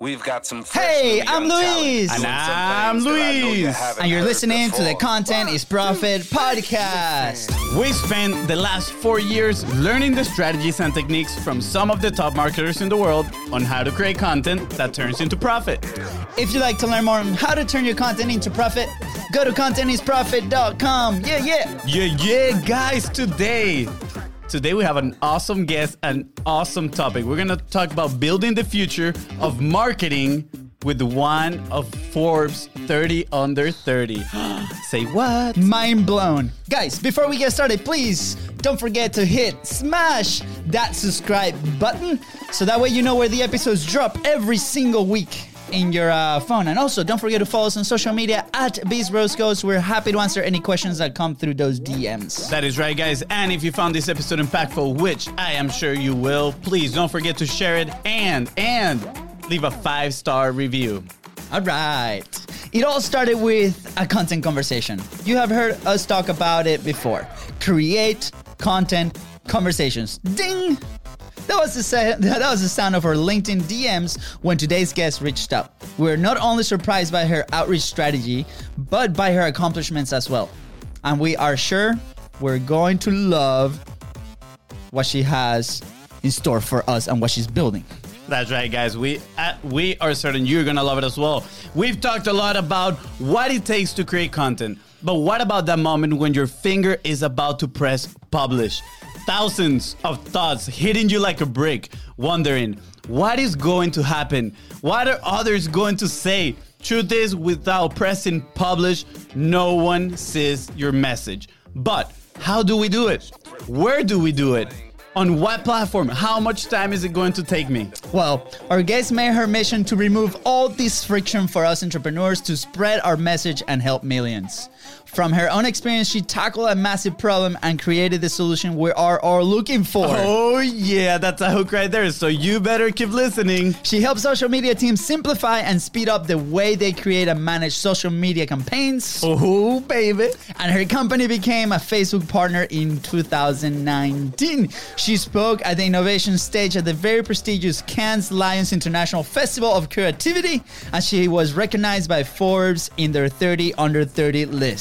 We've got some. Hey, I'm Luis. And I'm Luis. And you're listening to the Content is Profit podcast. We spent the last four years learning the strategies and techniques from some of the top marketers in the world on how to create content that turns into profit. If you'd like to learn more on how to turn your content into profit, go to contentisprofit.com. Yeah, yeah. Yeah, yeah, guys, today. Today we have an awesome guest, an awesome topic. We're gonna talk about building the future of marketing with one of Forbes 30 under 30. Say what? Mind blown. Guys, before we get started, please don't forget to hit smash that subscribe button so that way you know where the episodes drop every single week in your uh, phone. And also, don't forget to follow us on social media at Beast Bros Goes. We're happy to answer any questions that come through those DMs. That is right, guys. And if you found this episode impactful, which I am sure you will, please don't forget to share it and and leave a five star review. All right. It all started with a content conversation. You have heard us talk about it before. Create content conversations. Ding! That was the that was the sound of her LinkedIn DMs when today's guest reached out. We're not only surprised by her outreach strategy, but by her accomplishments as well. And we are sure we're going to love what she has in store for us and what she's building. That's right, guys. We uh, we are certain you're gonna love it as well. We've talked a lot about what it takes to create content, but what about that moment when your finger is about to press publish? Thousands of thoughts hitting you like a brick, wondering what is going to happen? What are others going to say? Truth is, without pressing publish, no one sees your message. But how do we do it? Where do we do it? On what platform? How much time is it going to take me? Well, our guest made her mission to remove all this friction for us entrepreneurs to spread our message and help millions. From her own experience, she tackled a massive problem and created the solution we are all looking for. Oh, yeah, that's a hook right there. So you better keep listening. She helps social media teams simplify and speed up the way they create and manage social media campaigns. Oh, baby. And her company became a Facebook partner in 2019. She spoke at the innovation stage at the very prestigious Cannes Lions International Festival of Creativity, and she was recognized by Forbes in their 30 under 30 list.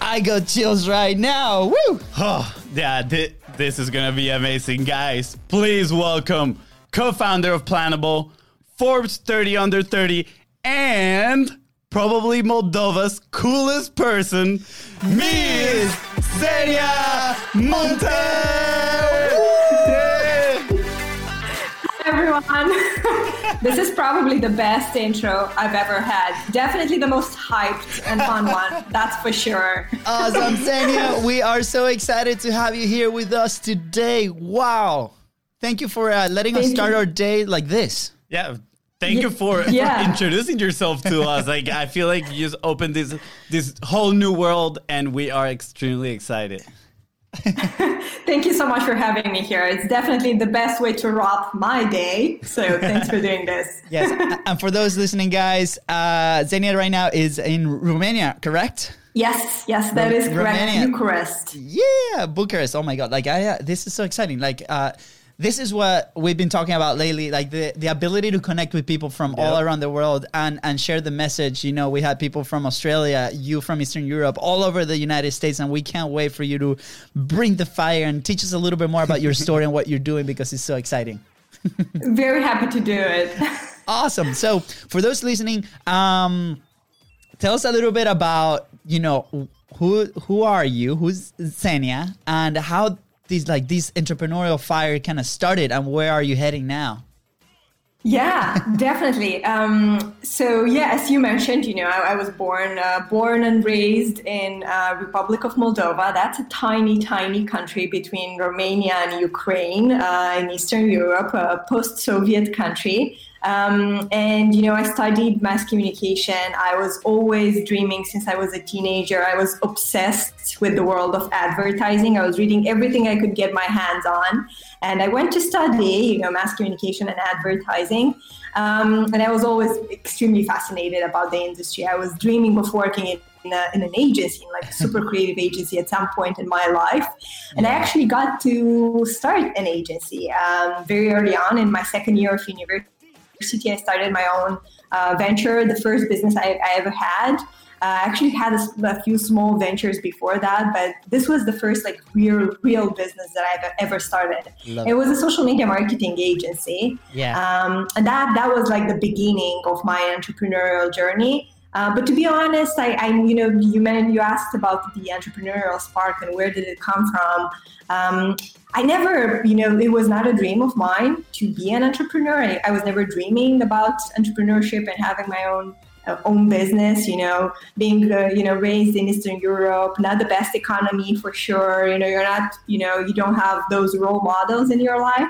I got chills right now. Woo! Oh, yeah, thi- this is going to be amazing, guys. Please welcome co founder of Planable, Forbes 30 under 30, and probably Moldova's coolest person, Miss Xenia Muntean! everyone. this is probably the best intro I've ever had. Definitely the most hyped and fun one. That's for sure. Awesome, Xenia. We are so excited to have you here with us today. Wow. Thank you for uh, letting us start you. our day like this. Yeah. Thank you for, Yeah. for introducing yourself to us. Like I feel like you just opened this this whole new world and we are extremely excited. Thank you so much for having me here. It's definitely the best way to wrap my day. So thanks for doing this. Yes. and for those listening, guys, uh, Xenia right now is in Romania, correct? Yes, yes, that is correct. Romania. Bucharest. Yeah, Bucharest. Oh my God! Like I, uh, this is so exciting. Like uh, this is what we've been talking about lately. Like the the ability to connect with people from all around the world and and share the message. You know, we had people from Australia, you from Eastern Europe, all over the United States, and we can't wait for you to bring the fire and teach us a little bit more about your story and what you're doing because it's so exciting. Very happy to do it. Awesome. So for those listening, um, tell us a little bit about you know who who are you? Who's Xenia, and how these like this entrepreneurial fire kind of started, and where are you heading now? Yeah, definitely. Um, so yeah, as you mentioned, you know, I, I was born uh, born and raised in uh, Republic of Moldova. That's a tiny, tiny country between Romania and Ukraine uh, in Eastern Europe, a post-Soviet country. Um, and you know, I studied mass communication. I was always dreaming since I was a teenager. I was obsessed with the world of advertising. I was reading everything I could get my hands on, and I went to study, you know, mass communication and advertising. Um, and I was always extremely fascinated about the industry. I was dreaming of working in in, a, in an agency, in like a super creative agency at some point in my life. And I actually got to start an agency um, very early on in my second year of university university, I started my own uh, venture, the first business I, I ever had. Uh, I actually had a, a, few small ventures before that, but this was the first like real real business that I've ever started. Love it was a social media marketing agency. Yeah. Um, and that that was like the beginning of my entrepreneurial journey. Uh, but to be honest, I, I, you know, you meant you asked about the entrepreneurial spark and where did it come from. Um, I never, you know, it was not a dream of mine to be an entrepreneur. I, I was never dreaming about entrepreneurship and having my own uh, own business. You know, being uh, you know raised in Eastern Europe, not the best economy for sure. You know, you're not, you know, you don't have those role models in your life.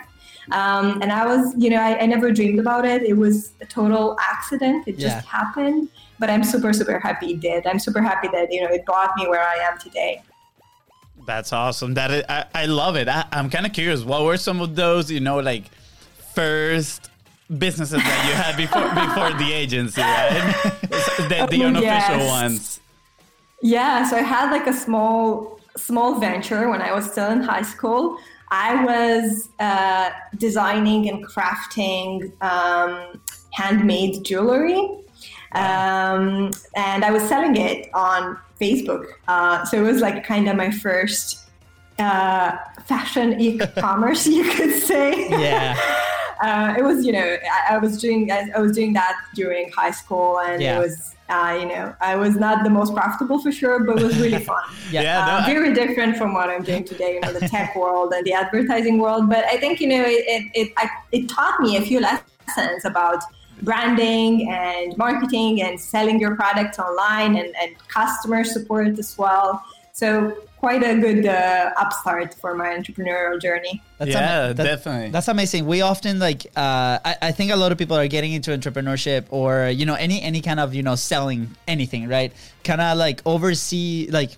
Um, and I was, you know, I, I, never dreamed about it. It was a total accident. It just yeah. happened. But I'm super, super happy it did. I'm super happy that you know it brought me where I am today. That's awesome. That is, I, I love it. I, I'm kind of curious. What were some of those, you know, like first businesses that you had before before the agency, right? the, the unofficial yes. ones. Yeah, so I had like a small small venture when I was still in high school. I was uh, designing and crafting um, handmade jewelry, um, and I was selling it on Facebook. Uh, so it was like kind of my first uh, fashion e-commerce, you could say. Yeah. Uh, it was, you know, I, I, was doing I was doing that during high school, and yeah. it was, uh, you know, I was not the most profitable for sure, but it was really fun. yeah, yeah no, uh, very different from what I'm doing today, you know, the tech world and the advertising world. But I think, you know, it it it, I, it taught me a few lessons about branding and marketing and selling your products online and, and customer support as well. So quite a good uh, upstart for my entrepreneurial journey. That's yeah, am- that, definitely. That's amazing. We often like, uh, I, I, think a lot of people are getting into entrepreneurship or you know any any kind of you know selling anything, right? Kind of like oversee like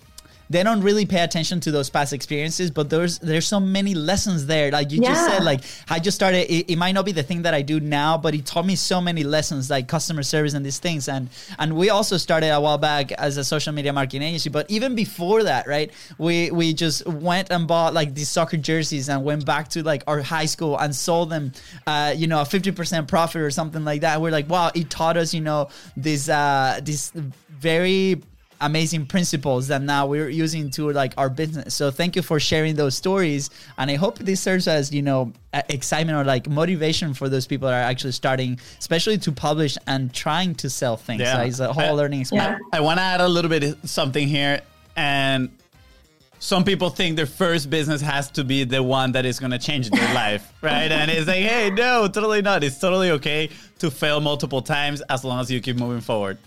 they don't really pay attention to those past experiences but there's there's so many lessons there. Like you yeah. just said like i just started it, it, might not be the thing that i do now but it taught me so many lessons like customer service and these things. And and we also started a while back as a social media marketing agency but even before that right we we just went and bought like these soccer jerseys and went back to like our high school and sold them uh, you know a 50% profit or something like that. We're like wow it taught us you know this uh this very amazing principles that now we're using to like our business. So thank you for sharing those stories, and I hope this serves as you know excitement or like motivation for those people that are actually starting, especially to publish and trying to sell things. Yeah, so it's a whole I, learning experience. Yeah. I, I want to add a little bit of something here, and some people think their first business has to be the one that is going to change their life, right? And it's like, hey, no, totally not. It's totally okay to fail multiple times as long as you keep moving forward.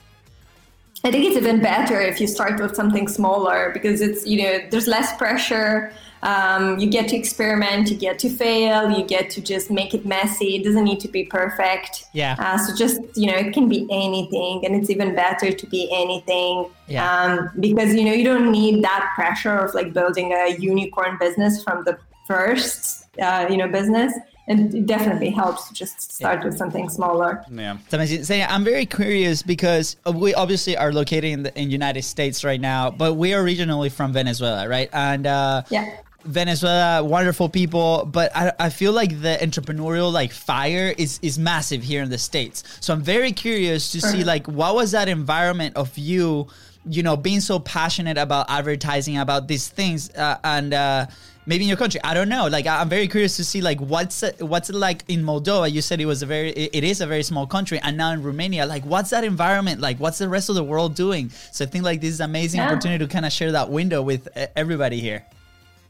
I think it's even better if you start with something smaller because it's you know there's less pressure. Um, you get to experiment, you get to fail, you get to just make it messy. It doesn't need to be perfect. Yeah. Uh, so just you know, it can be anything, and it's even better to be anything. Yeah. Um, because you know you don't need that pressure of like building a unicorn business from the first uh, you know business and it definitely helps to just start yeah. with something smaller. Yeah, it's amazing. Say, I'm very curious because we obviously are located in the in United States right now, but we are originally from Venezuela, right? And uh, yeah. Venezuela, wonderful people, but I, I feel like the entrepreneurial like fire is is massive here in the states. So I'm very curious to see like what was that environment of you, you know, being so passionate about advertising about these things, uh, and uh, maybe in your country. I don't know. Like I'm very curious to see like what's it, what's it like in Moldova. You said it was a very it is a very small country, and now in Romania, like what's that environment like? What's the rest of the world doing? So I think like this is amazing yeah. opportunity to kind of share that window with everybody here.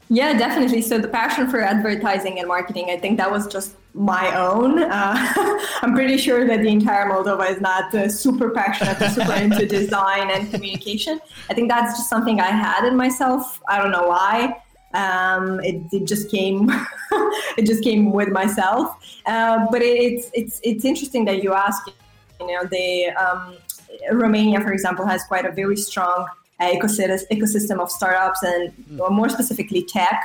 Yeah, definitely. So the passion for advertising and marketing, I think that was just my own. Uh, I'm pretty sure that the entire Moldova is not uh, super passionate super into design and communication. I think that's just something I had in myself. I don't know why. Um, it, it, just came, it just came with myself. Uh, but it, it's it's it's interesting that you ask. You know, the um, Romania, for example, has quite a very strong ecosystem of startups and hmm. more specifically tech.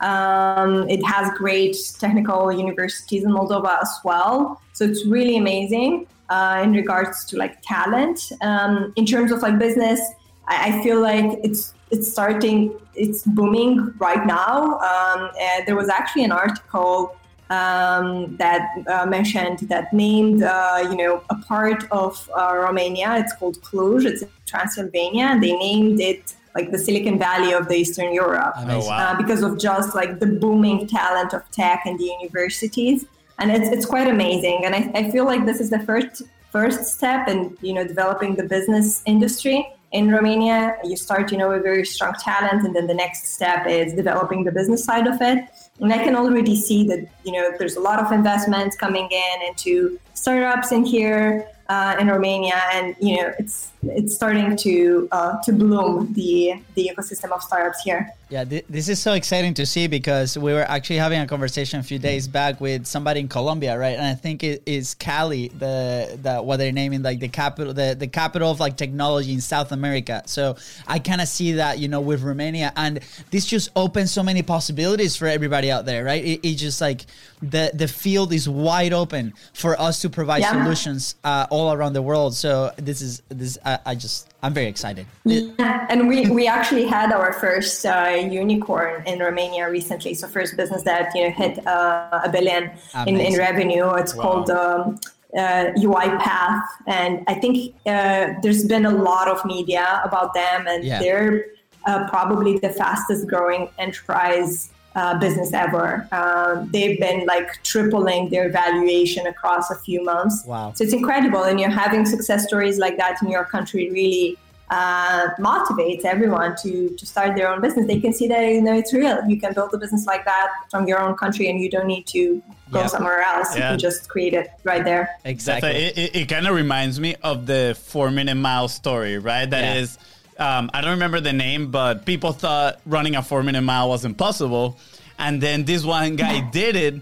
Um, it has great technical universities in Moldova as well. So it's really amazing uh, in regards to like talent. Um, in terms of like business, I, I feel like it's it's starting, it's booming right now. Um, there was actually an article um, that uh, mentioned that named uh, you know a part of uh, Romania. It's called Cluj. It's in Transylvania, and they named it like the Silicon Valley of the Eastern Europe Oh, wow. uh, because of just like the booming talent of tech and the universities, and it's it's quite amazing. And I, I feel like this is the first first step in you know developing the business industry in Romania. You start you know with very strong talent, and then the next step is developing the business side of it. And I can already see that you know there's a lot of investments coming in into startups in here uh, in Romania, and you know it's it's starting to uh, to bloom the the ecosystem of startups here. Yeah, th- this is so exciting to see because we were actually having a conversation a few days back with somebody in Colombia, right? And I think it is Cali, the the what they're naming like the capital, the, the capital of like technology in South America. So I kind of see that, you know, with Romania, and this just opens so many possibilities for everybody out there, right? It, it just like the the field is wide open for us to provide Yeah. solutions uh, all around the world. So this is this I, I just I'm very excited. Yeah, and we, we actually had our first uh, unicorn in Romania recently. So first business that you know hit uh, a billion in, in revenue. It's called um, uh, UiPath, and I think uh, there's been a lot of media about them, and Yeah. they're uh, probably the fastest growing enterprise. Uh, business ever. Um, they've been like tripling their valuation across a few months. Wow. So it's incredible, and you're having success stories like that in your country really uh, motivates everyone to to start their own business. They can see that you know it's real. You can build a business like that from your own country, and you don't need to go Yeah. somewhere else. You Yeah. can just create it right there. Exactly. It, it, it kind of reminds me of the four minute mile story, right? That Yeah. is, um, I don't remember the name, but people thought running a four minute mile was impossible. And then this one guy did it.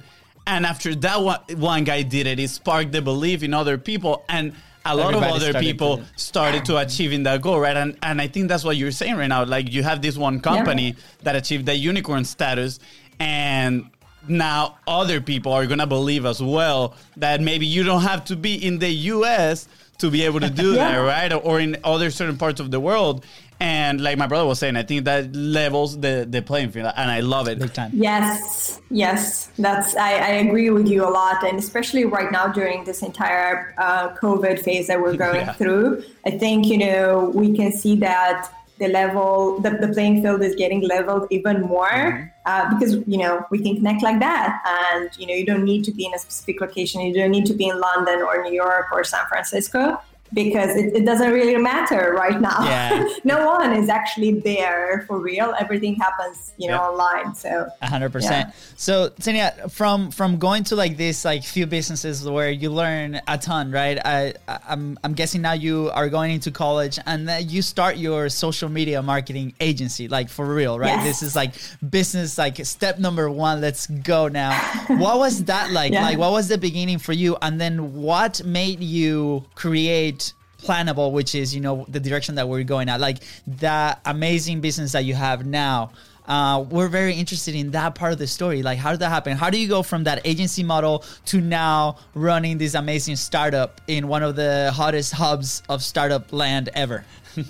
And after that one, one guy did it, it sparked the belief in other people. And a lot Everybody of other started people to- started to achieving that goal, right? And and I think that's what you're saying right now. Like you have this one company that achieved that unicorn status, and now other people are gonna believe as well that maybe you don't have to be in the U.S. to be able to do Yeah. that, right? Or in other certain parts of the world. And like my brother was saying, I think that levels the the playing field, and I love it. Big time. Yes, yes, that's I, I agree with you a lot, and especially right now during this entire uh, COVID phase that we're going Yeah. through, I think you know we can see that the level, the, the playing field is getting leveled even more uh, because you know we can connect like that, and you know you don't need to be in a specific location, you don't need to be in London or New York or San Francisco. Because it, it doesn't really matter right now. Yeah. no one is actually there for real. Everything happens, you know, online. So A hundred percent. Yeah. So Tania, from from going to like this like few businesses where you learn a ton, right? I, I I'm I'm guessing now you are going into college and then you start your social media marketing agency, like for real, right? Yes. This is like business like step number one. Let's go now. what was that like? Yeah. Like what was the beginning for you? And then what made you create Planable, which is you know the direction that we're going at, like that amazing business that you have now uh, we're very interested in that part of the story. Like, how did that happen? How do you go from that agency model to now running this amazing startup in one of the hottest hubs of startup land ever?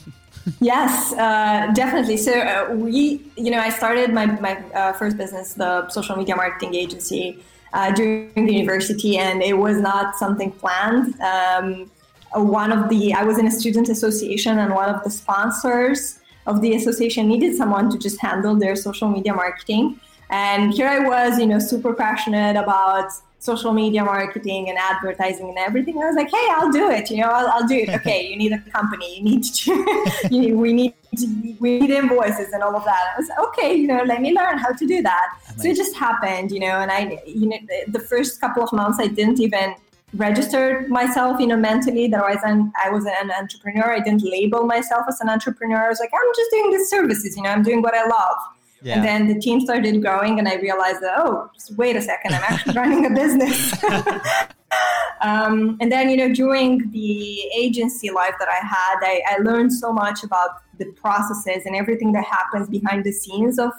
Yes, uh, definitely. So uh, we, you know, I started my my uh, first business, the social media marketing agency, uh, during the university, and it was not something planned. Um, one of the I was in a student association, and one of the sponsors of the association needed someone to just handle their social media marketing. And here I was, you know, super passionate about social media marketing and advertising and everything. I was like, hey, I'll do it. You know, I'll, I'll do it. Okay, you need a company. You need to, you need, we need, to, we need invoices and all of that. I was like, okay, you know, let me learn how to do that. So it just happened, you know, and I, you know, the first couple of months I didn't even register myself, you know, mentally. that I'm, I was an entrepreneur. I didn't label myself as an entrepreneur. I was like, I'm just doing these services, you know, I'm doing what I love. Yeah. And then the team started growing, and I realized that, oh, wait a second, I'm actually running a business. um, and then, you know, during the agency life that I had, I, I learned so much about the processes and everything that happens behind the scenes of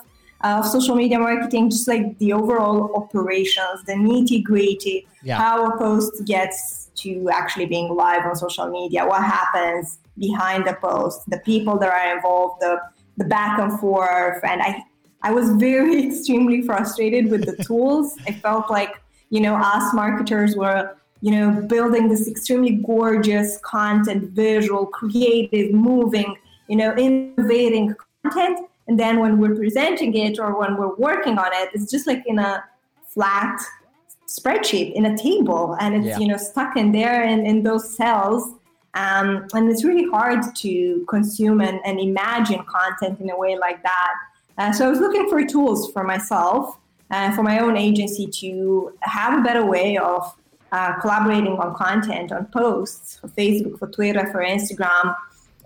uh, social media marketing, just like the overall operations, the nitty gritty, Yeah. how a post gets to actually being live on social media, what happens behind the post, the people that are involved, the the back and forth, and I I was very extremely frustrated with the tools. I felt like you know, us marketers were, you know, building this extremely gorgeous content, visual, creative, moving, you know, innovating content. And then when we're presenting it or when we're working on it, it's just like in a flat spreadsheet in a table and it's, Yeah. you know, stuck in there in, in those cells. Um, and it's really hard to consume and, and imagine content in a way like that. Uh, so I was looking for tools for myself, uh, for my own agency to have a better way of uh, collaborating on content, on posts for Facebook, for Twitter, for Instagram,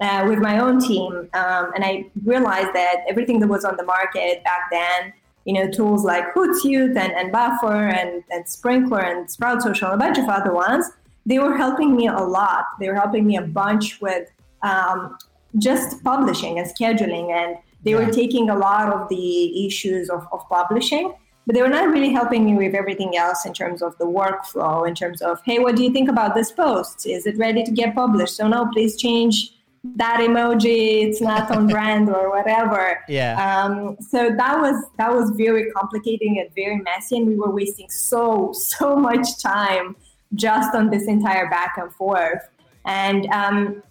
uh, with my own team. Um, and I realized that everything that was on the market back then, you know, tools like Hootsuite and, and Buffer and, and Sprinklr and Sprout Social and a bunch of other ones, they were helping me a lot. They were helping me a bunch with um, just publishing and scheduling. And they Yeah. were taking a lot of the issues of, of publishing, but they were not really helping me with everything else in terms of the workflow, in terms of, hey, what do you think about this post? Is it ready to get published? So, no, please change that emoji. It's not on brand or whatever. Yeah. Um, so that was that was very complicating and very messy, and we were wasting so so much time just on this entire back and forth. And um,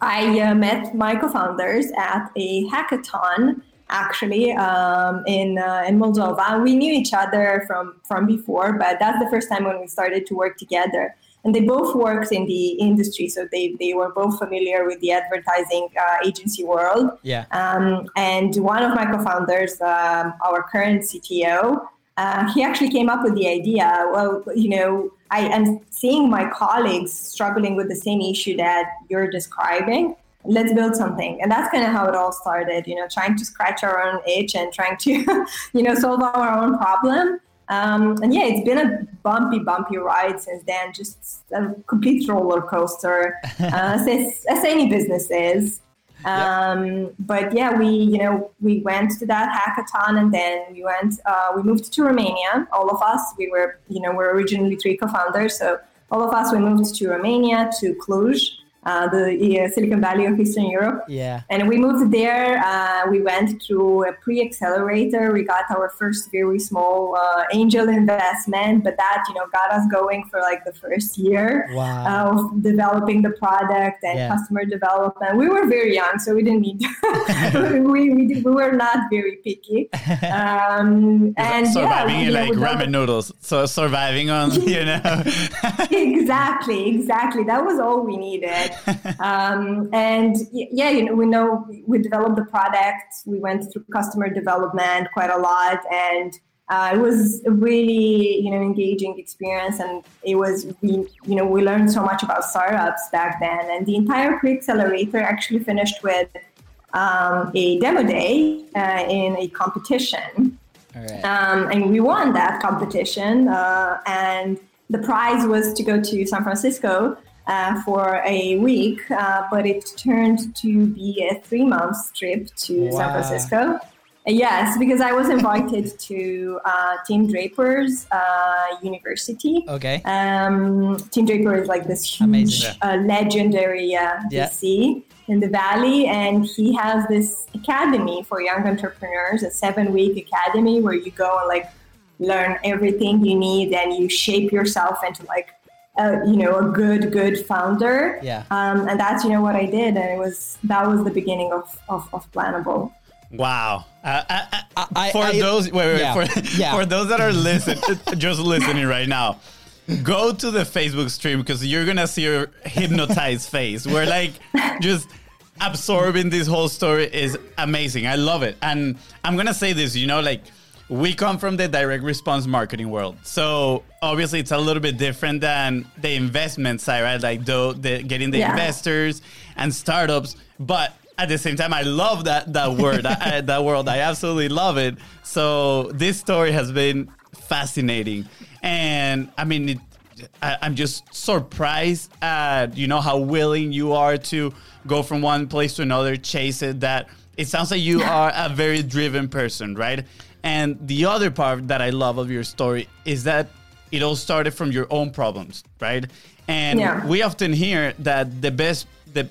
I uh, met my co-founders at a hackathon actually um, in uh, in Moldova. We knew each other from from before, but that's the first time when we started to work together. And they both worked in the industry, so they, they were both familiar with the advertising uh, agency world. Yeah. Um, and one of my co-founders, um, our current CTO, uh, he actually came up with the idea. Well, you know, I am seeing my colleagues struggling with the same issue that you're describing. Let's build something, and that's kind of how it all started. You know, trying to scratch our own itch and trying to, you know, solve our own problem. Um, and yeah, it's been a bumpy, bumpy ride since then. Just a complete roller coaster, uh, as, as any business is. Um, but yeah, we you know we went to that hackathon and then we went uh, we moved to Romania. All of us we were you know we're originally three co-founders, so all of us we moved to Romania to Cluj, uh, the uh, Silicon Valley of Eastern Europe. Yeah. And we moved there. Uh, we went through a pre-accelerator. We got our first very small uh, angel investment, but that you know got us going for like the first year Wow. of developing the product and Yeah. customer development. We were very young, so we didn't need. we, we, did- we were not very picky. Um, and surviving yeah, in you know, like ramen noodles. So surviving on, you know. exactly exactly that was all we needed um, and yeah you know we know we developed the product we went through customer development quite a lot and uh, it was a really you know engaging experience and it was we you know we learned so much about startups back then and the entire pre-accelerator actually finished with um, a demo day uh, in a competition right. um, and we won that competition. Uh, and the prize was to go to San Francisco uh, for a week, uh, but it turned to be a three month trip to Wow. San Francisco. Yes, because I was invited to uh, Tim Draper's uh, university. Okay. Um, Tim Draper is like this huge, uh, legendary uh, Yeah. VC in the valley, and he has this academy for young entrepreneurs, a seven-week academy where you go and like learn everything you need, and you shape yourself into like, a, you know, a good, good founder. Yeah. Um, and that's you know what I did, and it was that was the beginning of of, of Planable. Wow. Uh, I, I, I- for I- those wait, wait, yeah, for, yeah. for those that are listen, just listening right now, go to the Facebook stream because you're gonna see your hypnotized face. We're like just absorbing this whole story is amazing. I love it, and I'm gonna say this. You know, like we come from the direct response marketing world, so obviously it's a little bit different than the investment side, right? Like the, the getting the Yeah. investors and startups, but at the same time, I love that that word, I, that world. I absolutely love it. So this story has been fascinating, and I mean, it, I, I'm just surprised at you know how willing you are to go from one place to another, chase it. That it sounds like you are a very driven person, right? And the other part that I love of your story is that it all started from your own problems, right? And Yeah. we often hear that the best the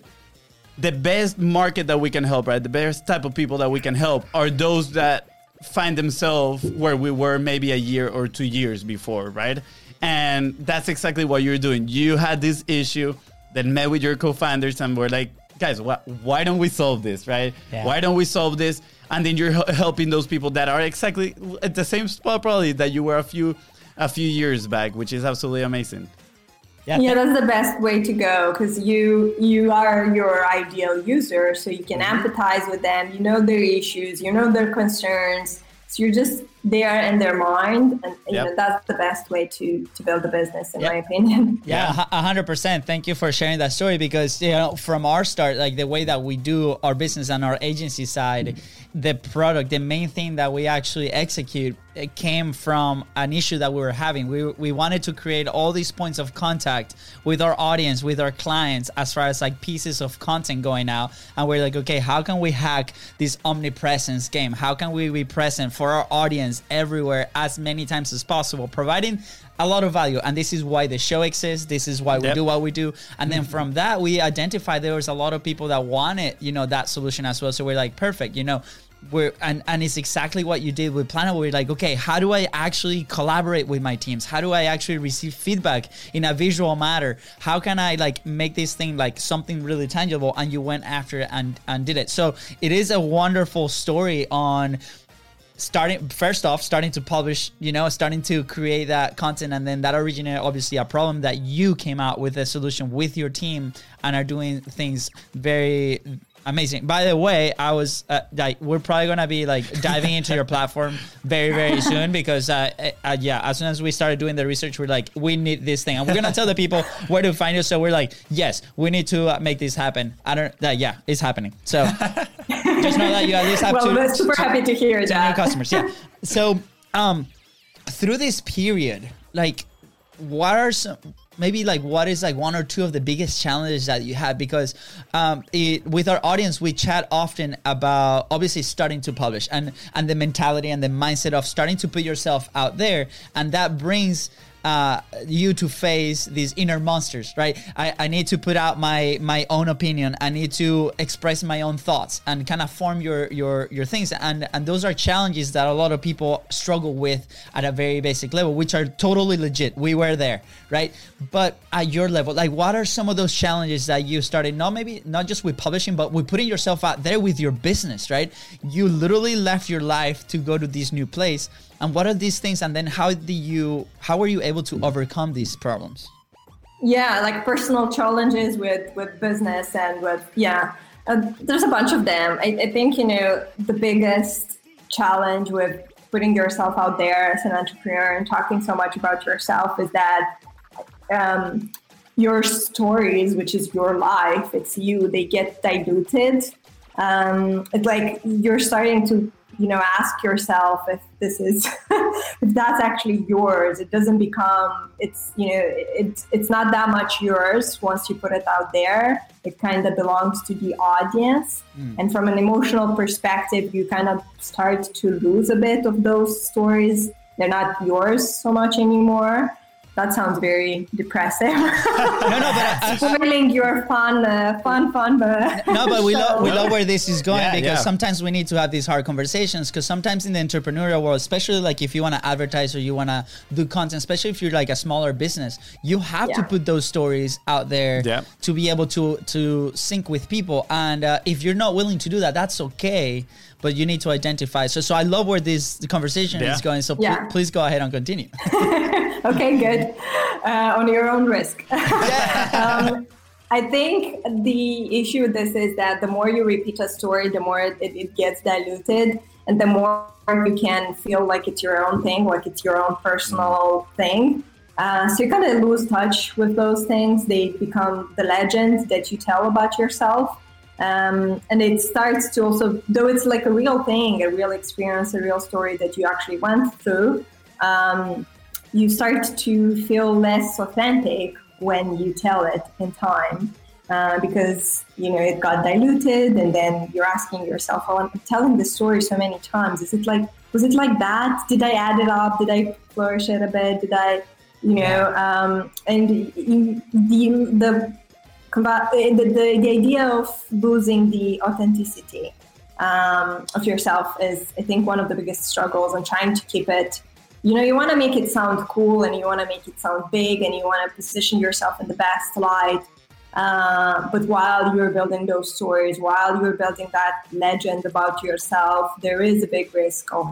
the best market that we can help, right? The best type of people that we can help are those that find themselves where we were maybe a year or two years before, right? And that's exactly what you're doing. You had this issue, then met with your co-founders, and were like, guys, wh- why don't we solve this, right? Yeah. Why don't we solve this? And then you're helping those people that are exactly at the same spot probably that you were a few a few years back, which is absolutely amazing. Yeah, yeah that's the best way to go because you you are your ideal user so you can mm-hmm. empathize with them. You know their issues. You know their concerns. So you're just there in their mind and you Yep. know that's the best way to to build a business in Yep. my opinion Yeah, a hundred percent. Thank you for sharing that story because you know from our start, like the way that we do our business on our agency side, the product, the main thing that we actually execute, it came from an issue that we were having. We we wanted to create all these points of contact with our audience, with our clients, as far as like pieces of content going out, and we're like, okay, how can we hack this omnipresence game? How can we be present for our audience everywhere as many times as possible, providing a lot of value. And this is why the show exists. This is why we Yep. do what we do. And then from that we identify there was a lot of people that wanted you know that solution as well. So we're like perfect you know we're and and it's exactly what you did with planet. We're like okay how do i actually collaborate with my teams? How do i actually receive feedback in a visual matter? How can i like make this thing like something really tangible? And you went after it and and did it. So it is a wonderful story on starting first off starting to publish you know starting to create that content and then that originated obviously a problem that you came out with a solution with your team and are doing things very amazing. By the way i was uh, like we're probably gonna be like diving into your platform very very soon because uh, uh, yeah as soon as we started doing the research we're like we need this thing. And we're gonna tell the people where to find you so we're like yes we need to uh, make this happen. I don't that yeah it's happening. So just know that you at least have well to we're super happy to hear to new that customers. Yeah. So, um, through this period, like, what are some maybe like what is like one or two of the biggest challenges that you had because um it, with our audience we chat often about obviously starting to publish and and the mentality and the mindset of starting to put yourself out there and that brings uh, you to face these inner monsters, right? I, I need to put out my my own opinion. I need to express my own thoughts and kind of form your your your things. And and those are challenges that a lot of people struggle with at a very basic level, which are totally legit. We were there, right? But at your level, like what are some of those challenges that you started? Not maybe not just with publishing, but with putting yourself out there with your business, right? You literally left your life to go to this new place and what are these things? And then how do you how were you able to overcome these problems? Yeah like personal challenges with with business and with yeah uh, there's a bunch of them. I, I think you know the biggest challenge with putting yourself out there as an entrepreneur and talking so much about yourself is that um, your stories which is your life it's you they get diluted. Um, it's like you're starting to you know ask yourself if this is if that's actually yours. It doesn't become it's you know it's it's not that much yours once you put it out there. It kind of belongs to the audience. Mm. and from an emotional perspective you kind of start to lose a bit of those stories. They're not yours so much anymore that sounds very depressive. no, no, but I, spoiling your fun, uh, fun, fun. But no, but we love we love where this is going Yeah, because yeah. sometimes we need to have these hard conversations. Because sometimes in the entrepreneurial world, especially like if you want to advertise or you want to do content, especially if you're like a smaller business, you have to put those stories out there Yeah. to be able to to sync with people. And uh, if you're not willing to do that, that's okay. But you need to identify. So, so I love where this conversation Yeah. is going. So, pl- please go ahead and continue. okay, good. Uh, on your own risk. um, I think the issue with this is that the more you repeat a story, the more it, it gets diluted, and the more you can feel like it's your own thing, like it's your own personal thing. Uh, so you kind of lose touch with those things. They become the legend that you tell about yourself. Um, and it starts to also, though it's like a real thing, a real experience, a real story that you actually went through, um, you start to feel less authentic when you tell it in time. Uh, because you know it got diluted, and then you're asking yourself, "Oh, I'm telling this story so many times. Is it like was it like that? Did I add it up? Did I flourish it a bit? Did I, you know?" Um, and you, the the the, the, the idea of losing the authenticity um, of yourself is, I think, one of the biggest struggles and trying to keep it you know, you want to make it sound cool and you want to make it sound big and you want to position yourself in the best light. Uh, but while you're building those stories, while you're building that legend about yourself, there is a big risk of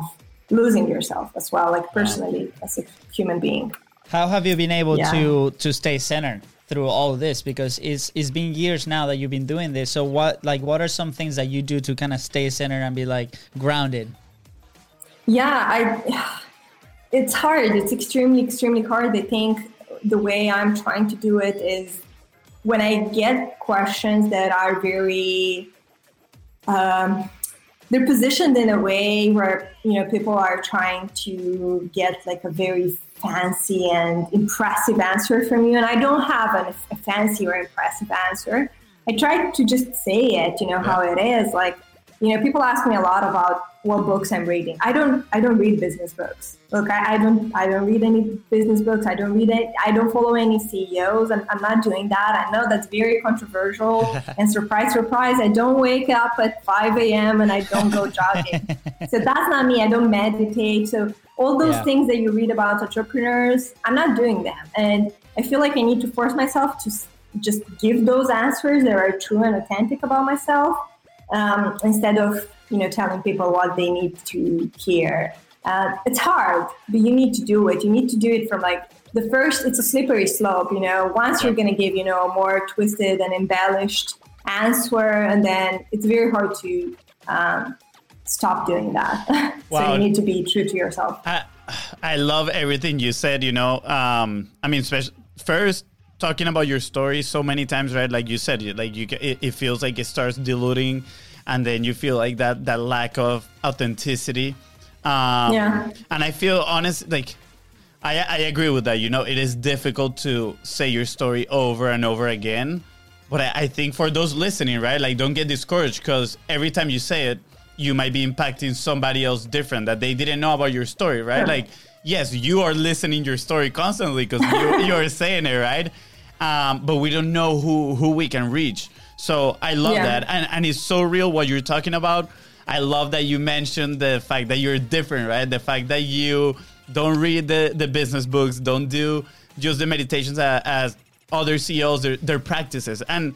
losing yourself as well, like personally as a human being. How have you been able Yeah. to to stay centered through all of this? Because it's it's been years now that you've been doing this. So what like what are some things that you do to kind of stay centered and be like grounded? Yeah, I. It's hard. It's extremely, extremely hard. I think the way I'm trying to do it is when I get questions that are very, um, they're positioned in a way where you know people are trying to get like a very fancy and impressive answer from you, and I don't have an, a fancy or impressive answer. I try to just say it, you know, how it is. Like, you know, people ask me a lot about what books I'm reading. I don't, I don't read business books. Look, I, I don't, I don't read any business books. I don't read it. I don't follow any CEOs. I'm, I'm not doing that. I know that's very controversial. and surprise, surprise, I don't wake up at 5 a.m. and I don't go jogging. so that's not me. I don't meditate. So all those Yeah. things that you read about entrepreneurs, I'm not doing them. And I feel like I need to force myself to just give those answers that are true and authentic about myself um, instead of you know telling people what they need to hear. Uh, it's hard, but you need to do it. You need to do it from like the first. It's a slippery slope. You know, once you're going to give you know a more twisted and embellished answer, and then it's very hard to um, stop doing that. so you need to be true to yourself. I, I love everything you said. You know, um, I mean, spec- first talking about your story so many times, right? Like you said, like you, it, it feels like it starts diluting, and then you feel like that that lack of authenticity. Um, Yeah. And I feel honest, like. I, I agree with that. You know, it is difficult to say your story over and over again. But I, I think for those listening, right, like don't get discouraged because every time you say it, you might be impacting somebody else different that they didn't know about your story, right? Sure. Like, yes, you are listening your story constantly because you, you are saying it, right? Um, but we don't know who, who we can reach. So I love Yeah. that. And, and it's so real what you're talking about. I love that you mentioned the fact that you're different, right? The fact that you don't read the, the business books, don't do just the meditations as, as other CEOs, their, their practices. And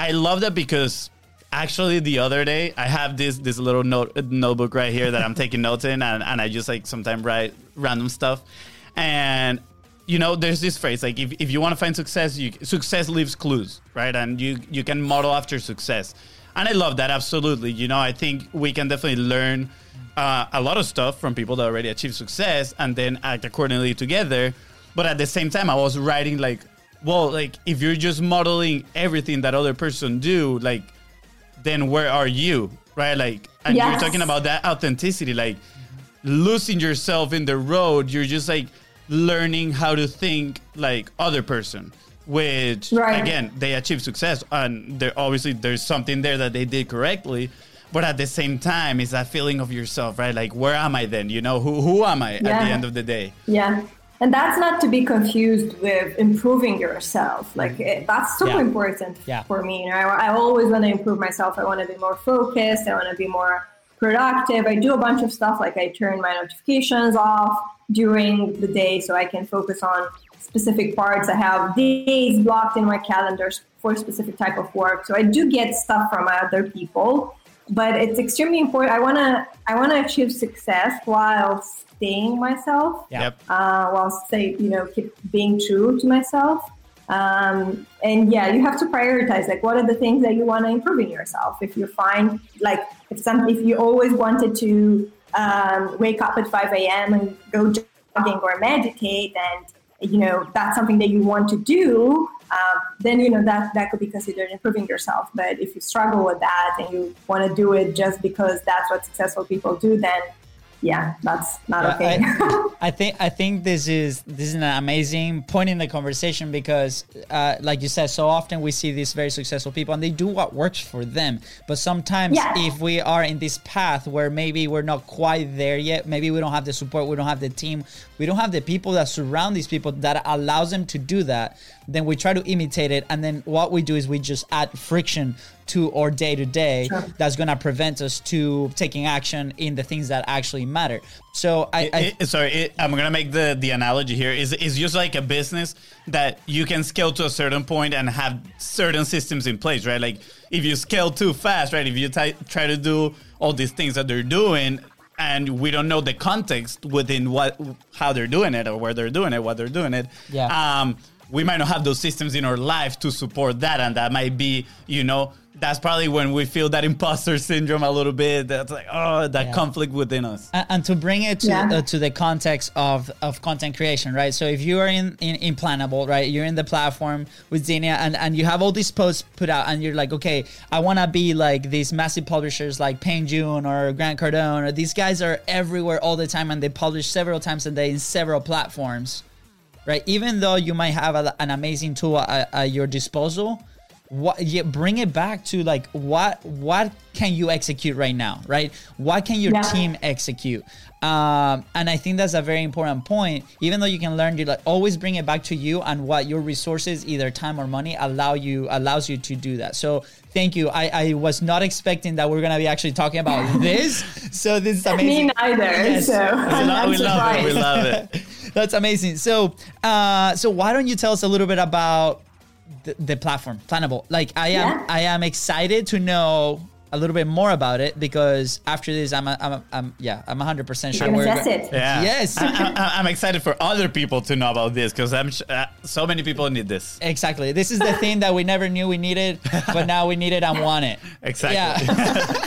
I love that because actually the other day I have this this little note notebook right here that I'm taking notes in and, and I just like sometimes write random stuff. And you know, there's this phrase like if, if you want to find success, you success leaves clues, right? And you you can model after success. And I love that absolutely. You know, I think we can definitely learn uh, a lot of stuff from people that already achieve success and then act accordingly together. But at the same time, I was writing like, well, like if you're just modeling everything that other person do, like then where are you right like and you're talking about that authenticity like losing yourself in the road you're just like learning how to think like other person which Right. again they achieve success and there obviously there's something there that they did correctly but at the same time it's that feeling of yourself right like where am i then you know who, who am i at the end of the day Yeah. And that's not to be confused with improving yourself. Like it, that's super Yeah. important Yeah. for me. You know, I, I always want to improve myself. I want to be more focused. I want to be more productive. I do a bunch of stuff like I turn my notifications off during the day so I can focus on specific parts. I have days blocked in my calendars for specific type of work. So I do get stuff from other people, but it's extremely important. I wanna I wanna achieve success while staying myself Yeah. yep uh, while say you know keep being true to myself um, and yeah you have to prioritize like what are the things that you want to improve in yourself if you find like if some if you always wanted to um, wake up at 5 a.m and go jogging or meditate and you know that's something that you want to do um, then you know that that could be considered improving yourself. But if you struggle with that and you want to do it just because that's what successful people do then yeah that's not okay I, I think I think this is this is an amazing point in the conversation because, uh, like you said, so often we see these very successful people and they do what works for them. But sometimes, Yeah. if we are in this path where maybe we're not quite there yet, maybe we don't have the support, we don't have the team, we don't have the people that surround these people that allows them to do that, then we try to imitate it, and then what we do is we just add friction to our day to day that's going to prevent us to taking action in the things that actually matter. So I, It- I it- sorry, it, I'm gonna make the the analogy here. Is is just like a business that you can scale to a certain point and have certain systems in place, right? Like if you scale too fast, right? If you t- try to do all these things that they're doing, and we don't know the context within what how they're doing it or where they're doing it, what they're doing it. Yeah. Um, we might not have those systems in our life to support that, and that might be, you know. That's probably when we feel that imposter syndrome a little bit. That's like, oh, that Yeah. conflict within us. and, and to bring it to, Yeah. uh, to the context of, of content creation, right? So if you are in, in, in Planable, right, you're in the platform with Xenia and, and you have all these posts put out and you're like, okay, I want to be like these massive publishers like Payne June or Grant Cardone or these guys are everywhere all the time and they publish several times a day in several platforms, right? Even though you might have a, an amazing tool at, at your disposal, what yeah, bring it back to like what what can you execute right now right what can your Yeah. team execute um, and i think that's a very important point even though you can learn you like always bring it back to you and what your resources either time or money allow you allows you to do that so thank you i i was not expecting that we're gonna be actually talking about this so this is amazing Me neither. Yes. So We, lo- we love it. We love it. That's amazing. So, uh, so why don't you tell us a little bit about the, the platform, Planable? Like, I am, Yeah. I am excited to know a little bit more about it because after this, I'm, a, I'm, a, I'm yeah, I'm 100 percent sure You're gonna we're test it. Yeah. Yes. I, I, I'm excited for other people to know about this because I'm sh- uh, so many people need this. Exactly. This is the thing that we never knew we needed, but now we need it and want it. Exactly. Yeah.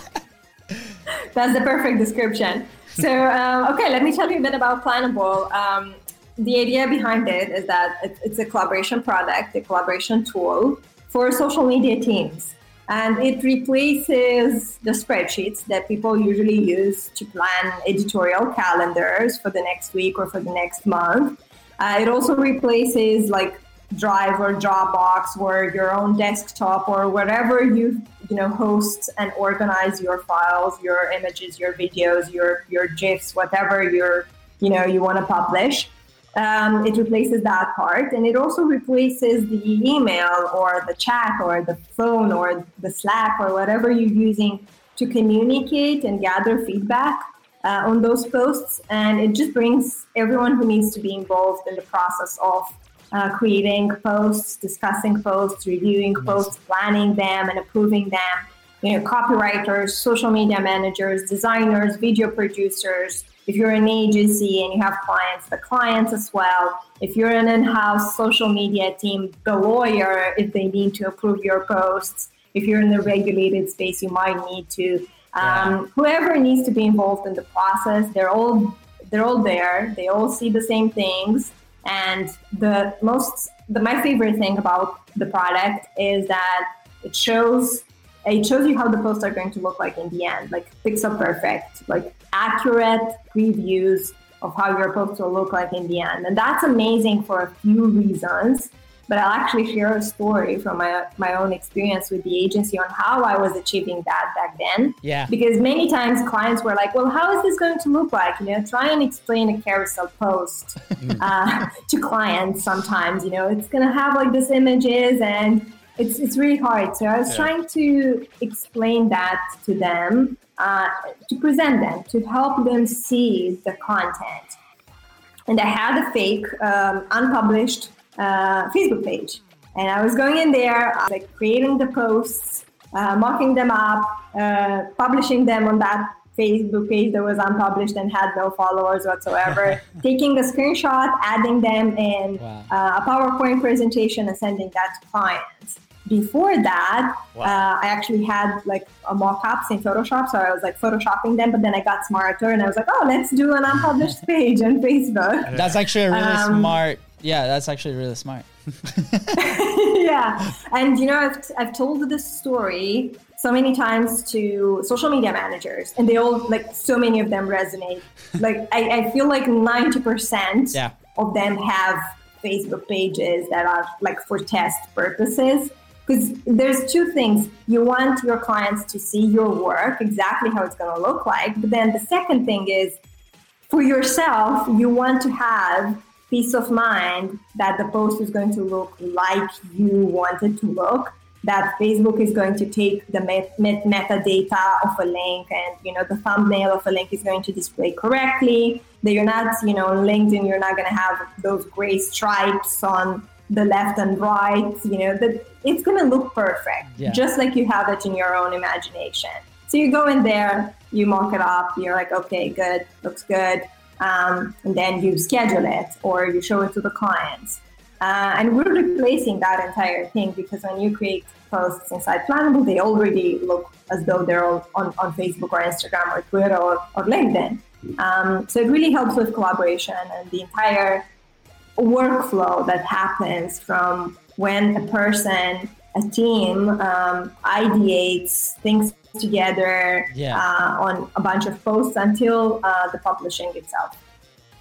That's the perfect description. So, um, okay, let me tell you a bit about Planable. Um, the idea behind it is that it's a collaboration product, a collaboration tool for social media teams. And it replaces the spreadsheets that people usually use to plan editorial calendars for the next week or for the next month. Uh, it also replaces like Drive or Dropbox or your own desktop or wherever you you know host and organize your files, your images, your videos, your your gifs, whatever you're you know you want to publish. Um, it replaces that part, and it also replaces the email or the chat or the phone or the Slack or whatever you're using to communicate and gather feedback uh, on those posts. And it just brings everyone who needs to be involved in the process of uh, creating posts, discussing posts, reviewing posts, planning them, and approving them. You know, copywriters, social media managers, designers, video producers. If you're an agency and you have clients, the clients as well. If you're an in-house social media team, the lawyer, if they need to approve your posts. If you're in the regulated space, you might need to. Um, Whoever needs to be involved in the process, they're all they're all there. They all see the same things. And the most, the, my favorite thing about the product is that it shows, it shows you how the posts are going to look like in the end, like pixel perfect, like accurate previews of how your posts will look like in the end. And that's amazing for a few reasons. But I'll actually share a story from my, my own experience with the agency on how I was achieving that back then Yeah. because many times clients were like, "Well, how is this going to look like?" You know, try and explain a carousel post uh, to clients. Sometimes, you know, it's going to have like this images, and it's it's really hard. So I was Yeah. trying to explain that to them, uh, to present them, to help them see the content. And I had a fake, um, unpublished uh, Facebook page. And I was going in there, uh, like creating the posts, uh, mocking them up, uh, publishing them on that Facebook page that was unpublished and had no followers whatsoever, taking a screenshot, adding them in Wow. uh, a PowerPoint presentation and sending that to clients. Before that, Wow. uh, I actually had like a mock-ups in Photoshop, so I was like photoshopping them. But then I got smarter and I was like, oh, let's do an unpublished page on Facebook. That's actually a really Um, smart. Yeah, that's actually really smart. yeah, and you know, I've, I've told this story so many times to social media managers, and they all like so many of them resonate. Like I, I feel like ninety percent Yeah. of them have Facebook pages that are like for test purposes. Because there's two things. You want your clients to see your work, exactly how it's going to look like. But then the second thing is for yourself, you want to have peace of mind that the post is going to look like you want it to look. that Facebook is going to take the met- met- metadata of a link and you know the thumbnail of a link is going to display correctly. That you're not, you know, on LinkedIn, you're not going to have those gray stripes on the left and right. You know that it's going to look perfect, Yeah. just like you have it in your own imagination. So you go in there, you mock it up, you're like, okay, good, looks good, um, and then you schedule it or you show it to the clients. Uh, and we're replacing that entire thing because when you create posts inside Planable, they already look as though they're all on, on Facebook or Instagram or Twitter or, or LinkedIn. Um, so it really helps with collaboration and the entire workflow that happens from when a person, a team, um, ideates things together Yeah. uh, on a bunch of posts until uh, the publishing itself.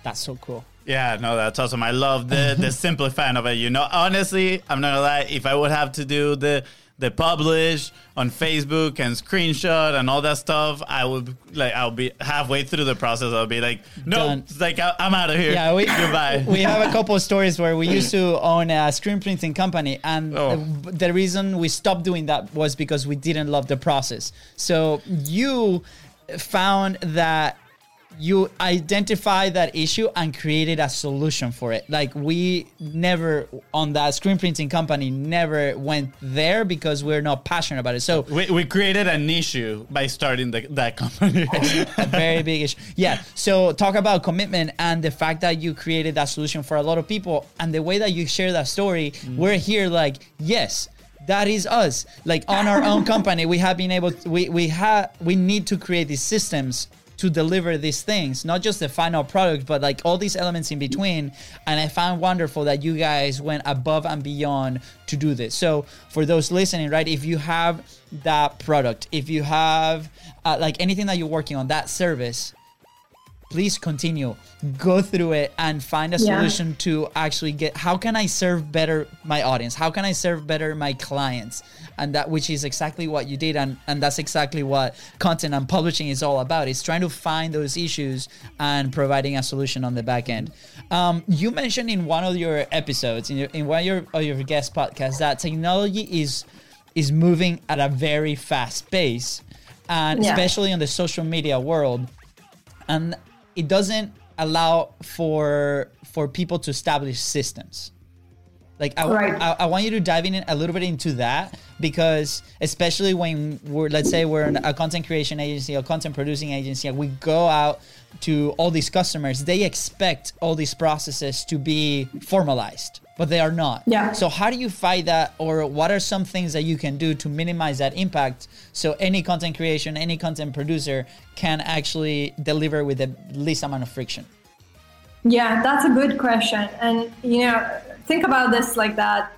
That's so cool. Yeah, no, that's awesome. I love the the simplifying of it. You know, honestly, I'm not gonna lie. If I would have to do the the publish on Facebook and screenshot and all that stuff, I would like I'll be halfway through the process. I'll be like, no, it's like I, I'm out of here. Yeah, we goodbye. We have a couple of stories where we used to own a screen printing company, and Oh. the, the reason we stopped doing that was because we didn't love the process. So you found that you identify that issue and created a solution for it. Like we never on that screen printing company never went there because we're not passionate about it. So we, we created an issue by starting the, that company. a very big issue. Yeah. So talk about commitment and the fact that you created that solution for a lot of people and the way that you share that story. Mm. We're here like, yes, that is us. Like on our own company, we have been able to, we, we have, we need to create these systems to deliver these things, not just the final product, but like all these elements in between. And I found wonderful that you guys went above and beyond to do this. So for those listening, right, if you have that product, if you have uh, like anything that you're working on, that service, please continue. Go through it and find a Yeah. solution to actually get how can i serve better my audience? How can i serve better my clients? And that which is exactly what you did. And and that's exactly what content and publishing is all about. It's trying to find those issues and providing a solution on the back end. Um, you mentioned in one of your episodes in, your, in one of your, of your guest podcasts that technology is is moving at a very fast pace and Yeah. especially in the social media world. And it doesn't allow for for people to establish systems like I, Right. I, I want you to dive in a little bit into that because especially when we're let's say we're in a content creation agency a content producing agency and we go out to all these customers they expect all these processes to be formalized but they are not Yeah. so how do you fight that or what are some things that you can do to minimize that impact so any content creation any content producer can actually deliver with the least amount of friction Yeah, that's a good question. And, you know, think about this like that.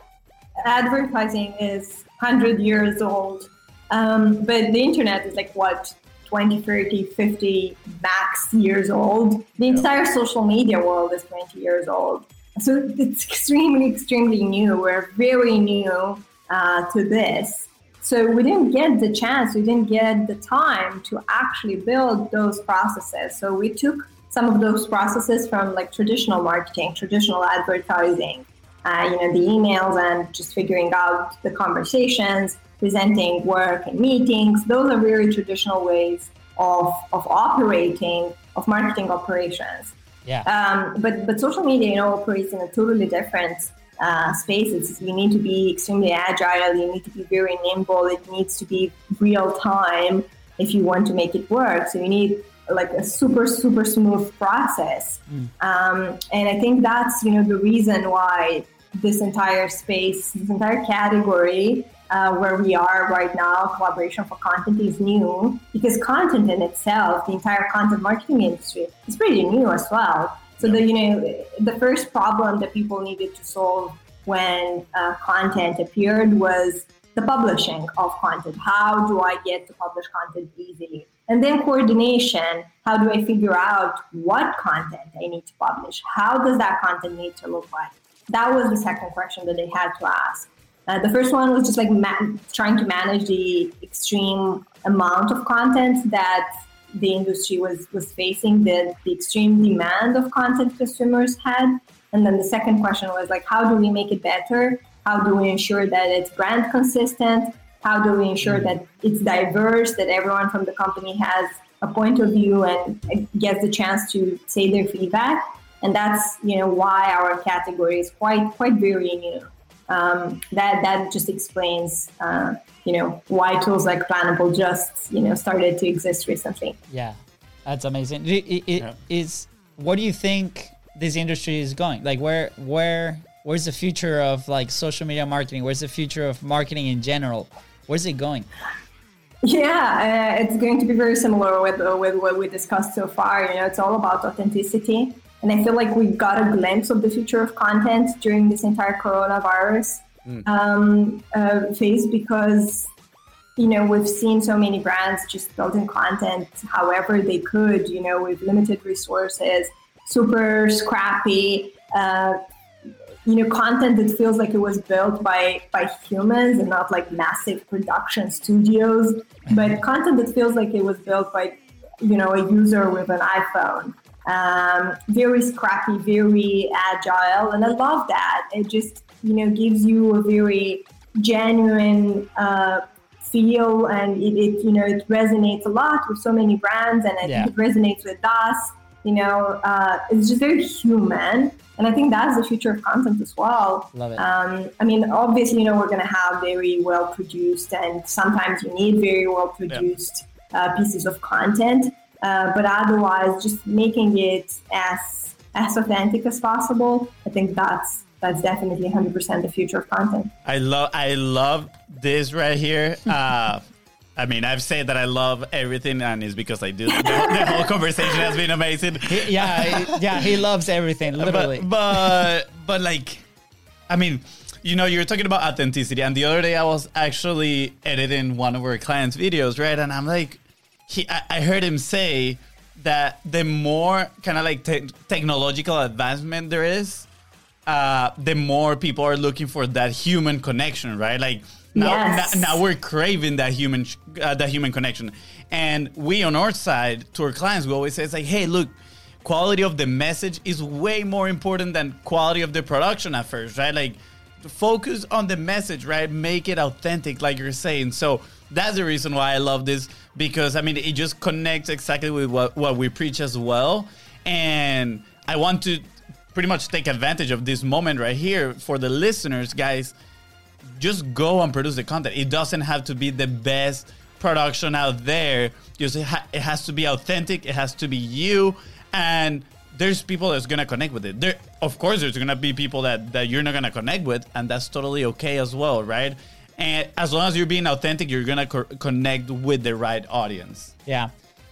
Advertising is 100 years old, um, but the internet is like what, 20, 30, 50 max years old. The entire social media world is 20 years old. So it's extremely, extremely new. We're very new uh, to this. So we didn't get the chance, we didn't get the time to actually build those processes. So we took some of those processes from like traditional marketing, traditional advertising, uh, you know, the emails and just figuring out the conversations, presenting work and meetings. Those are very traditional ways of, of operating, of marketing operations. Yeah Um, but but social media, you know, operates in a totally different uh, space. It's, you need to be extremely agile. You need to be very nimble. It needs to be real time if you want to make it work. So you need like a super super smooth process. Um, and I think that's you know the reason why this entire space, this entire category uh, where we are right now, collaboration for content is new because content in itself, the entire content marketing industry, is pretty new as well. So the you know the first problem that people needed to solve when uh, content appeared was the publishing of content. How do I get to publish content easily? And then coordination. How do I figure out what content I need to publish? How does that content need to look like? That was the second question that they had to ask. Uh, the first one was just like ma- trying to manage the extreme amount of content that the industry was was facing, the, the extreme demand of content consumers had. And then the second question was like, how do we make it better how do we ensure that it's brand consistent? How do we ensure that it's diverse, that everyone from the company has a point of view and gets the chance to say their feedback? And that's you know why our category is quite quite very new. Um, that that just explains uh, you know why tools like Planable just you know started to exist recently. Yeah, that's amazing. It, it, yeah. Is what do you think this industry is going? Like where where where's the future of like social media marketing? Where's the future of marketing in general? Where's it going? Yeah, uh, it's going to be very similar with uh, with what we discussed so far. You know, it's all about authenticity, and I feel like we got a glimpse of the future of content during this entire coronavirus mm. um, uh, phase because you know we've seen so many brands just building content however they could. You know, with limited resources, super scrappy. Uh, you know content that feels like it was built by by humans and not like massive production studios but mm-hmm. content that feels like it was built by you know a user with an iphone um, very scrappy very agile and i love that it just you know gives you a very genuine uh, feel and it, it, you know it resonates a lot with so many brands and I yeah. think it resonates with us you know uh, it's just very human and I think that's the future of content as well. Love it. Um, I mean, obviously, you know, we're going to have very well produced, and sometimes you need very well produced yeah. uh, pieces of content. Uh, but otherwise, just making it as as authentic as possible. I think that's that's definitely 100% the future of content. I love I love this right here. Uh, I mean, I've said that I love everything, and it's because I do. The, the whole conversation has been amazing. He, yeah, yeah, he loves everything, literally. But, but, but like, I mean, you know, you're talking about authenticity, and the other day I was actually editing one of our clients' videos, right? And I'm like, he, I, I heard him say that the more kind of like te- technological advancement there is, uh, the more people are looking for that human connection, right? Like now, yes. now, now, we're craving that human uh, that human connection, and we on our side to our clients, we always say it's like, hey, look, quality of the message is way more important than quality of the production at first, right? Like focus on the message, right? Make it authentic, like you're saying. So that's the reason why I love this because I mean it just connects exactly with what, what we preach as well. And I want to pretty much take advantage of this moment right here for the listeners, guys just go and produce the content. It doesn't have to be the best production out there. Just it, ha- it has to be authentic. It has to be you, and there's people that's gonna connect with it. There, of course, there's gonna be people that that you're not gonna connect with, and that's totally okay as well, right? And as long as you're being authentic, you're gonna co- connect with the right audience. Yeah.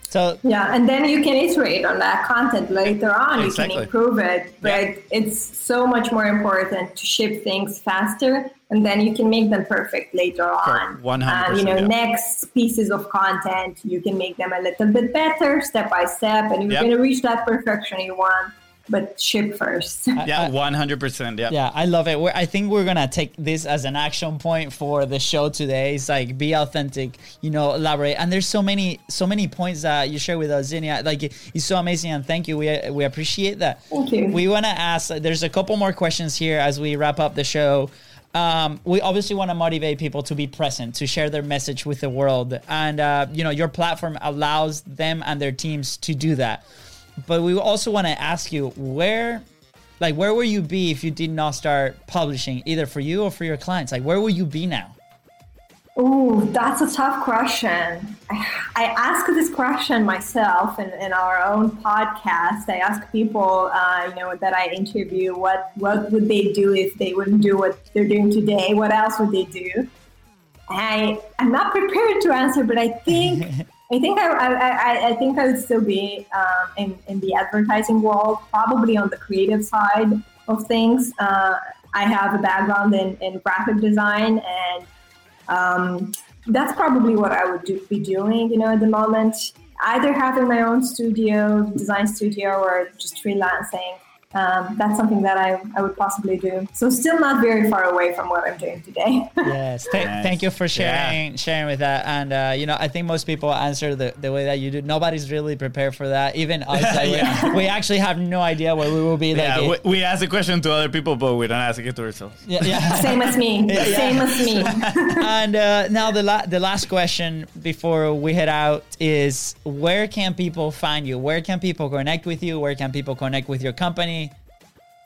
So yeah, and then you can iterate on that content later on. Exactly. You can improve it, but yeah. it's so much more important to ship things faster, and then you can make them perfect later on. One hundred. You know, yeah. next pieces of content, you can make them a little bit better, step by step, and you're yep. going to reach that perfection you want but ship first. yeah, one hundred percent. Yeah, yeah, I love it. We're, I think we're gonna take this as an action point for the show today. It's like be authentic, you know, elaborate. And there's so many, so many points that you share with us, Xenia. Like it's so amazing, and thank you. We we appreciate that. Thank you. We want to ask. There's a couple more questions here as we wrap up the show. Um, we obviously want to motivate people to be present, to share their message with the world, and uh, you know, your platform allows them and their teams to do that. But we also want to ask you where like where will you be if you did not start publishing either for you or for your clients? Like where will you be now? Oh, that's a tough question. I ask this question myself in, in our own podcast. I ask people, uh, you know, that I interview, what what would they do if they wouldn't do what they're doing today? What else would they do? I I'm not prepared to answer, but I think I think I, I, I, think I would still be um, in, in the advertising world, probably on the creative side of things. Uh, I have a background in, in graphic design, and um, that's probably what I would do, be doing, you know, at the moment. Either having my own studio, design studio, or just freelancing. Um, that's something that I, I would possibly do. So still not very far away from what I'm doing today. yes, Th- Nice. thank you for sharing Yeah. sharing with that. And uh, you know, I think most people answer the, the way that you do. Nobody's really prepared for that. Even us, like, we- Yeah. we, actually have no idea where we will be. Yeah, it- we, we ask a question to other people, but we don't ask it to ourselves. yeah, yeah. Same as me. Yeah. Same as me. and uh, now the la- the last question before we head out is where can people find you? Where can people connect with you? Where can people connect with your company?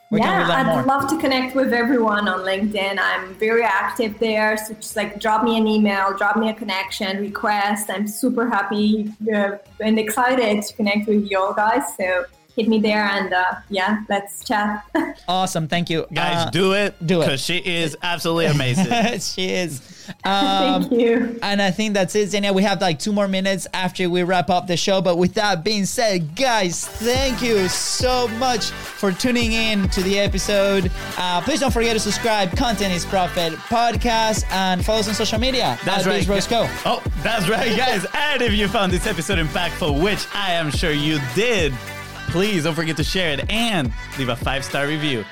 We yeah, I'd more? love to connect with everyone on LinkedIn. I'm very active there. So just like drop me an email, drop me a connection request. I'm super happy uh, and excited to connect with you all guys. So hit me there and uh, yeah, let's chat. awesome, thank you, Guys, Uh, do it. do it. Because she is absolutely amazing. she is. Um, Thank you. And I think that's it, Xenia. We have like two more minutes after we wrap up the show. But with that being said, guys, thank you so much for tuning in to the episode. Uh, please don't forget to subscribe. Content is Profit Podcast and follow us on social media. That's at right. Biz Co. Oh, that's right, guys. and if you found this episode impactful, which I am sure you did, please don't forget to share it and leave a five star review.